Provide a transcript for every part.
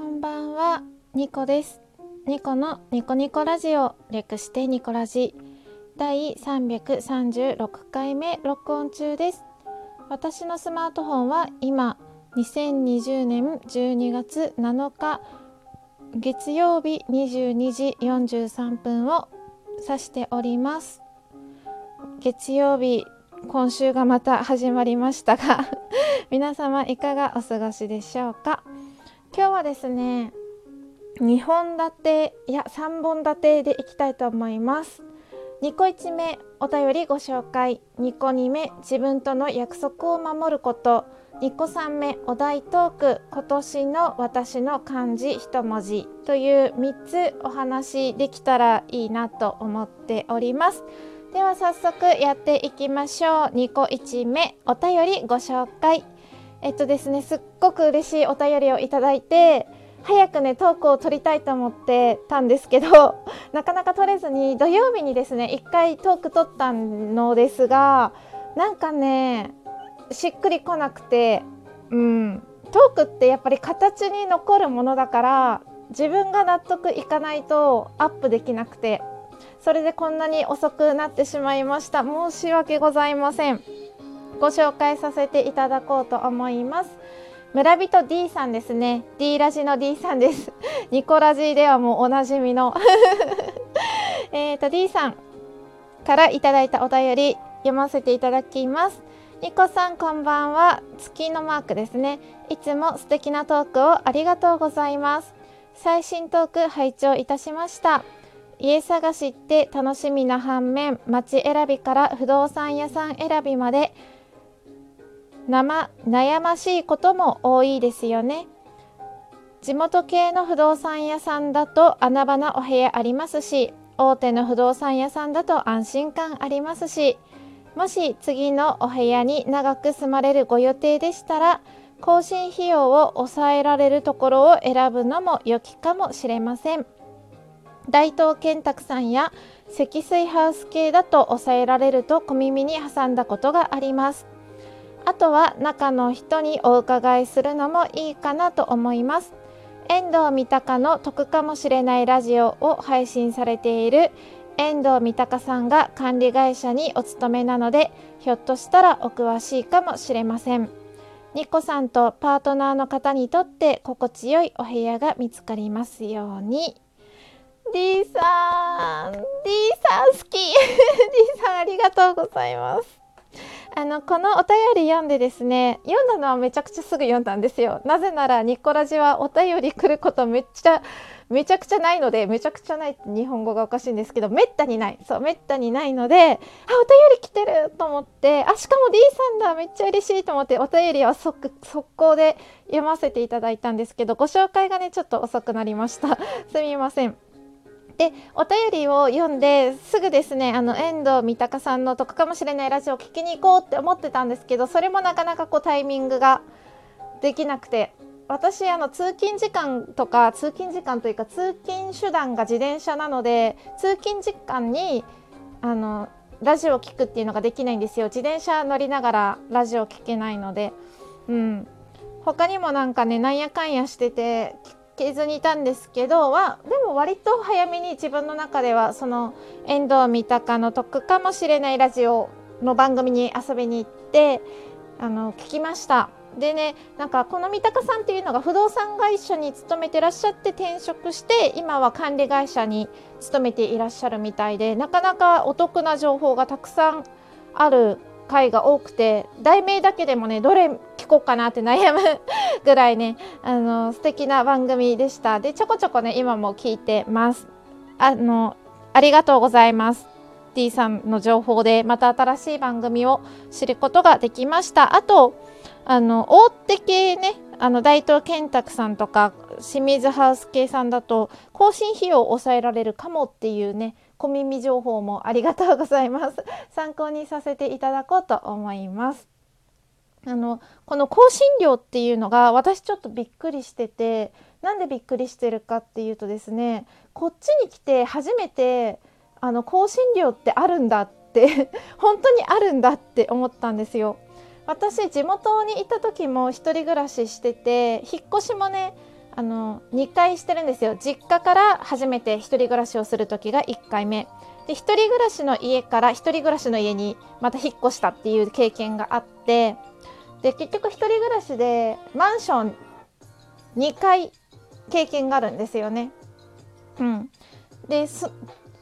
こんばんは、ニコです。ニコのニコニコラジオ、略してニコラジ。第336回目録音中です。私のスマートフォンは今、2020年12月7日、月曜日22時43分を指しております。月曜日、今週がまた始まりましたが、皆様いかがお過ごしでしょうか？今日はですね2本立ていや3本立てでいきたいと思います。2個1目お便りご紹介。2個2目自分との約束を守ること。2個3目お題トーク。今年の私の漢字一文字。という3つお話できたらいいなと思っております。では早速やっていきましょう。2個1目お便りご紹介。えっとですねすっごく嬉しいお便りをいただいて早くねトークを取りたいと思ってたんですけど なかなか取れずに土曜日にですね一回トーク取ったのですがなんかねしっくりこなくてうんトークってやっぱり形に残るものだから自分が納得いかないとアップできなくてそれでこんなに遅くなってしまいました。申し訳ございません。ご紹介させていただこうと思います。村人 D さんですね。D ラジの D さんです。ニコラジではもうおなじみの。えっと D さんからいただいたお便り読ませていただきます。ニコさんこんばんは。月のマークですね。いつも素敵なトークをありがとうございます。最新トーク拝聴いたしました。家探しって楽しみな反面街選びから不動産屋さん選びまで生悩ましいことも多いですよね。地元系の不動産屋さんだと穴場なお部屋ありますし大手の不動産屋さんだと安心感ありますしもし次のお部屋に長く住まれるご予定でしたら更新費用を抑えられるところを選ぶのも良きかもしれません。大東建託さんや積水ハウス系だと抑えられると小耳に挟んだことがあります。あとは中の人にお伺いするのもいいかなと思います。遠藤三鷹の得かもしれないラジオを配信されている遠藤三鷹さんが管理会社にお勤めなのでひょっとしたらお詳しいかもしれません。ニコさんとパートナーの方にとって心地よいお部屋が見つかりますように。D さん D さん好き D さんありがとうございます。あのこのお便り読んでですね読んだのはめちゃくちゃすぐ読んだんですよ。なぜならニコラジはお便り来ることめっちゃめちゃくちゃないのでめちゃくちゃないって日本語がおかしいんですけどめったにない。そうめったにないのであお便り来てると思ってあしかも D さんだめっちゃ嬉しいと思ってお便りは即速攻で読ませていただいたんですけどご紹介がねちょっと遅くなりました。すみません。でお便りを読んですぐですねあの遠藤三鷹さんの得かもしれないラジオを聞きに行こうって思ってたんですけどそれもなかなかこうタイミングができなくて私あの通勤時間とか通勤時間というか通勤手段が自転車なので通勤時間にあのラジオを聞くっていうのができないんですよ。自転車乗りながらラジオを聞けないので。うん。他にもなんかねなんやかんやしててけずにいたんですけどはでも割と早めに自分の中ではその遠藤三鷹の得かもしれないラジオの番組に遊びに行ってあの聞きました。でねなんかこの三鷹さんっていうのが不動産会社に勤めてらっしゃって転職して今は管理会社に勤めていらっしゃるみたいでなかなかお得な情報がたくさんある回が多くて題名だけでもねどれ聞こうかなって悩む ぐらいねあの素敵な番組でした。でちょこちょこね今も聞いてます。あのありがとうございます。D さんの情報でまた新しい番組を知ることができました。あとあの大手系ねあの大東建託さんとか清水ハウス系さんだと更新費用を抑えられるかもっていうね小耳情報もありがとうございます 参考にさせていただこうと思いますあのこの更新料っていうのが私ちょっとびっくりしててなんでびっくりしてるかっていうとですねこっちに来て初めてあの更新料ってあるんだって 本当にあるんだって思ったんですよ。私地元にいた時も一人暮らししてて引っ越しもねあの2回してるんですよ。実家から初めて1人暮らしをする時が1回目。で1人暮らしの家から1人暮らしの家にまた引っ越したっていう経験があってで結局1人暮らしでマンション2回経験があるんですよね。うん、で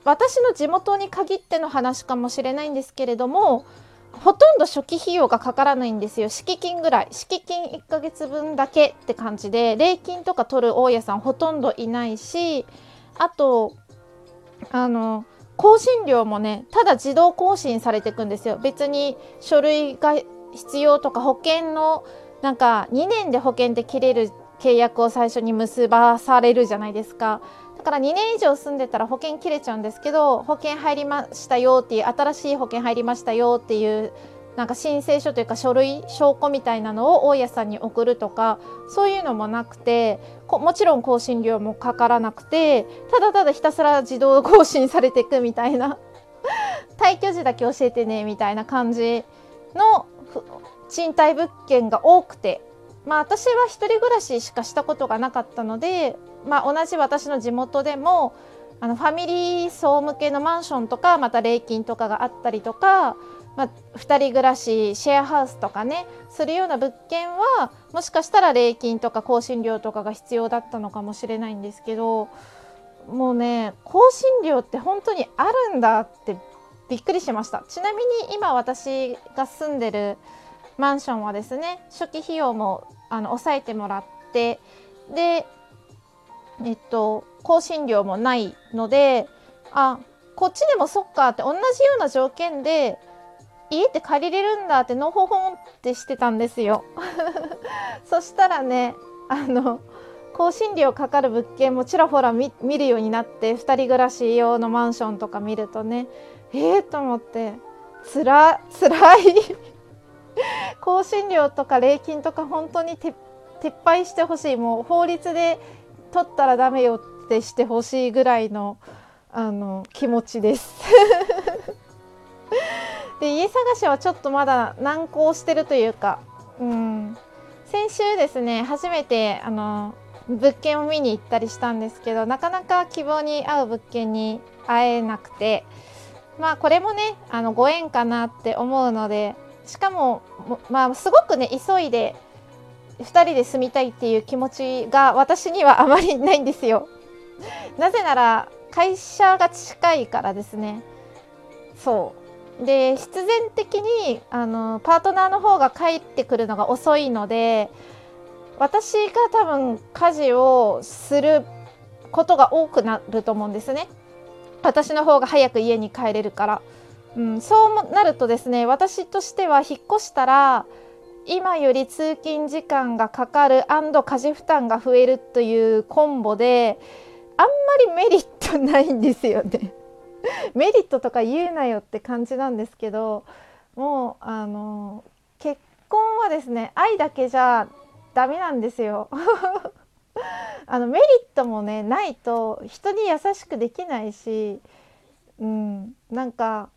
私の地元に限っての話かもしれないんですけれどもほとんど初期費用がかからないんですよ。敷金ぐらい。敷金1ヶ月分だけって感じで礼金とか取る大家さんほとんどいないしあとあの更新料もねただ自動更新されていくんですよ。別に書類が必要とか保険のなんか2年で保険で切れる契約を最初に結ばされるじゃないですか。だから2年以上住んでたら保険切れちゃうんですけど保険入りましたよっていう新しい保険入りましたよっていうなんか申請書というか書類証拠みたいなのを大家さんに送るとかそういうのもなくてもちろん更新料もかからなくてただただひたすら自動更新されていくみたいな退去時だけ教えてねみたいな感じの賃貸物件が多くてまあ私は1人暮らししかしたことがなかったのでまあ、同じ私の地元でもあのファミリー層向けのマンションとかまた礼金とかがあったりとか、まあ、2人暮らしシェアハウスとかねするような物件はもしかしたら礼金とか更新料とかが必要だったのかもしれないんですけどもうね更新料って本当にあるんだってびっくりしました。ちなみに今私が住んでるマンションはですね初期費用もあの抑えてもらってでえっと、更新料もないのであこっちでもそっかって同じような条件で家って借りれるんだってのほほんってしてたんですよ。そしたらねあの更新料かかる物件もちらほら見るようになって2人暮らし用のマンションとか見るとねええー、と思ってつらつらい。更新料とか礼金とか本当に撤廃してほしい。もう法律で取ったらダメよってしてほしいぐらいのあの気持ちです。で家探しはちょっとまだ難航してるというか、うん、先週ですね初めてあの物件を見に行ったりしたんですけどなかなか希望に合う物件に会えなくてまあこれもねあのご縁かなって思うのでしかもまあすごくね急いで2人で住みたいっていう気持ちが私にはあまりないんですよ。なぜなら会社が近いからですね。そうで必然的にあのパートナーの方が帰ってくるのが遅いので私が多分家事をすることが多くなると思うんですね。私の方が早く家に帰れるから。うん、そうなるとですね私としては引っ越したら今より通勤時間がかかる家事負担が増えるというコンボであんまりメリットないんですよね。メリットとか言うなよって感じなんですけどもうあの結婚はですね愛だけじゃダメなんですよ。あのメリットもねないと人に優しくできないし、うん、なんか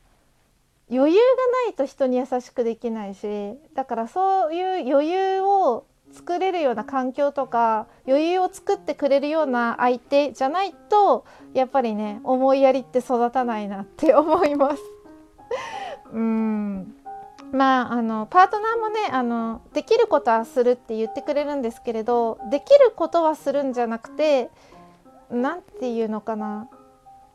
余裕がないと人に優しくできないしだからそういう余裕を作れるような環境とか余裕を作ってくれるような相手じゃないとやっぱりね思いやりって育たないなって思います。うんまああのパートナーもねあのできることはするって言ってくれるんですけれどできることはするんじゃなくて何て言うのかな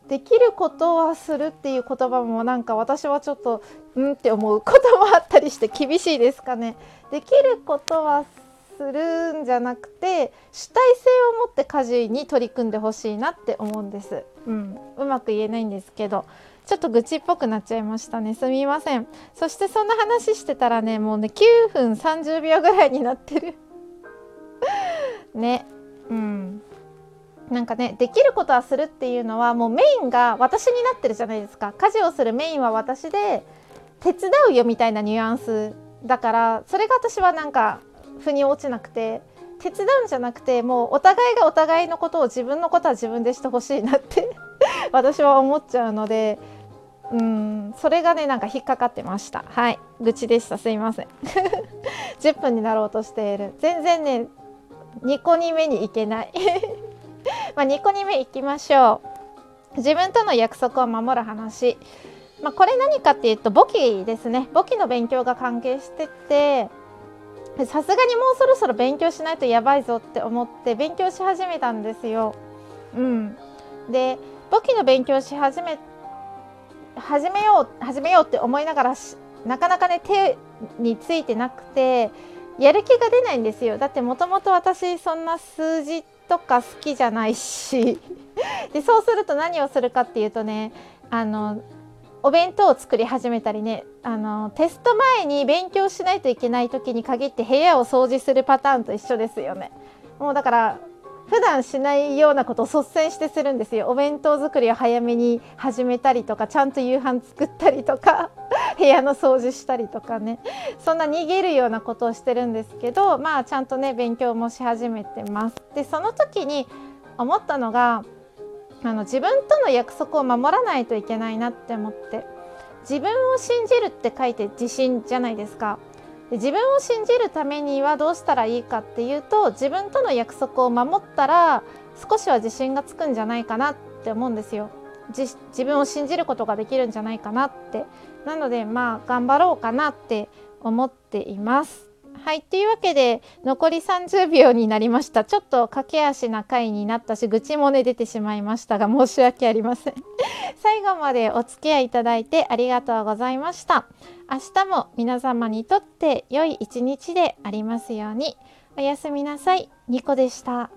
できることはするっていう言葉もなんか私はちょっとうんって思うこともあったりして厳しいですかね。できることはするんじゃなくて主体性を持って家事に取り組んでほしいなって思うんです、うん、うまく言えないんですけどちょっと愚痴っぽくなっちゃいましたね。すみません。そしてそんな話してたらねもうね9分30秒ぐらいになってる。ね。うん。なんかねできることはするっていうのはもうメインが私になってるじゃないですか。家事をするメインは私で手伝うよみたいなニュアンスだからそれが私はなんか腑に落ちなくて手伝うんじゃなくてもうお互いがお互いのことを自分のことは自分でしてほしいなって 私は思っちゃうのでうんそれがねなんか引っかかってました。はい。愚痴でした。すいません。10分になろうとしている。全然ね2個2目に行けない。まあ2個目行きましょう。自分との約束を守る話。まあ、これ何かっていうと簿記ですね。簿記の勉強が関係しててさすがにもうそろそろ勉強しないとやばいぞって思って勉強し始めたんですよ。うん、で簿記の勉強し始め始めよう始めようって思いながらなかなかね手についてなくてやる気が出ないんですよ。だってもともと私そんな数字とか好きじゃないし でそうすると何をするかっていうとねあのお弁当を作り始めたりねあのテスト前に勉強しないといけない時に限って部屋を掃除するパターンと一緒ですよね。もうだから普段しないようなことを率先してするんですよ。お弁当作りを早めに始めたりとかちゃんと夕飯作ったりとか 部屋の掃除したりとかね。そんな逃げるようなことをしてるんですけどまあちゃんとね勉強もし始めてます。でその時に思ったのがあの自分との約束を守らないといけないなって思って。自分を信じるって書いて自信じゃないですか。で自分を信じるためにはどうしたらいいかっていうと自分との約束を守ったら少しは自信がつくんじゃないかなって思うんですよ。自分を信じることができるんじゃないかなって。なのでまあ頑張ろうかなって思っています。はいというわけで残り30秒になりました。ちょっと駆け足な回になったし愚痴もね出てしまいましたが申し訳ありません。最後までお付き合いいただいてありがとうございました。明日も皆様にとって良い一日でありますように。おやすみなさい。ニコでした。